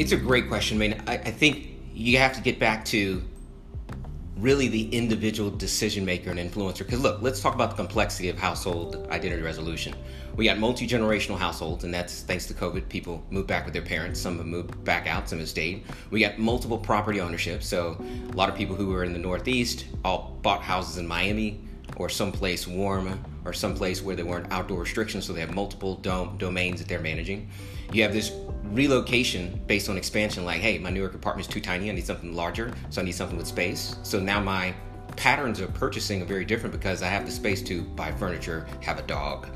it's a great question. I mean, I, I think you have to get back to really the individual decision maker and influencer. Because look, let's talk about the complexity of household identity resolution. We got multi generational households, and that's thanks to COVID. People moved back with their parents. Some have moved back out. Some have stayed. We got multiple property ownership. So a lot of people who were in the Northeast all bought houses in Miami or someplace warm or someplace where there weren't outdoor restrictions. So they have multiple dom- domains that they're managing. You have this relocation based on expansion like hey my new york apartment is too tiny i need something larger so i need something with space so now my patterns of purchasing are very different because i have the space to buy furniture have a dog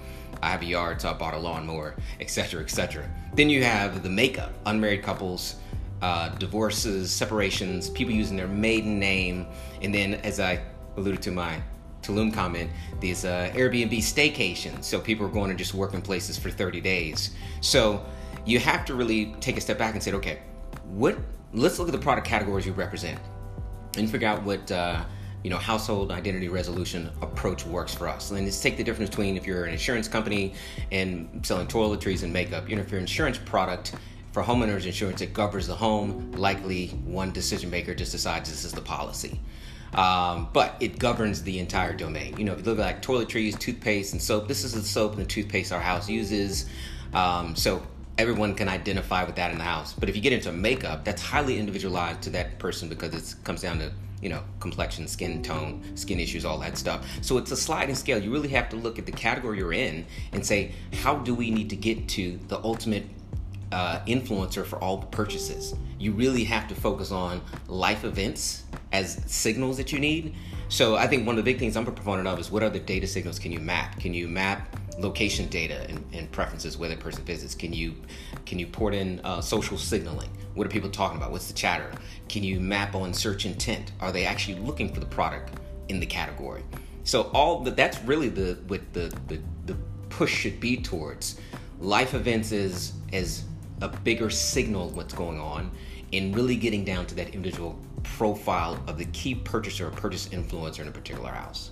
i have a yard so i bought a lawnmower etc etc then you have the makeup unmarried couples uh, divorces separations people using their maiden name and then as i alluded to my Tulum comment, these uh, Airbnb staycations. So people are going to just work in places for 30 days. So you have to really take a step back and say, okay, what? Let's look at the product categories you represent, and figure out what uh, you know household identity resolution approach works for us. And let's take the difference between if you're an insurance company and selling toiletries and makeup. You know, if you're insurance product for homeowners insurance, it governs the home. Likely, one decision maker just decides this is the policy. Um, but it governs the entire domain. You know, if you look at like toiletries, toothpaste, and soap, this is the soap and the toothpaste our house uses. Um, so everyone can identify with that in the house. But if you get into makeup, that's highly individualized to that person because it comes down to you know complexion, skin tone, skin issues, all that stuff. So it's a sliding scale. You really have to look at the category you're in and say, how do we need to get to the ultimate uh, influencer for all the purchases? You really have to focus on life events as signals that you need. So I think one of the big things I'm a proponent of is what other data signals can you map? Can you map location data and, and, preferences where the person visits? Can you can you port in uh, social signaling? What are people talking about? What's the chatter? Can you map on search intent? Are they actually looking for the product in the category? So all the, that's really the what the, the the push should be towards. Life events is as a bigger signal of what's going on in really getting down to that individual profile of the key purchaser or purchase influencer in a particular house.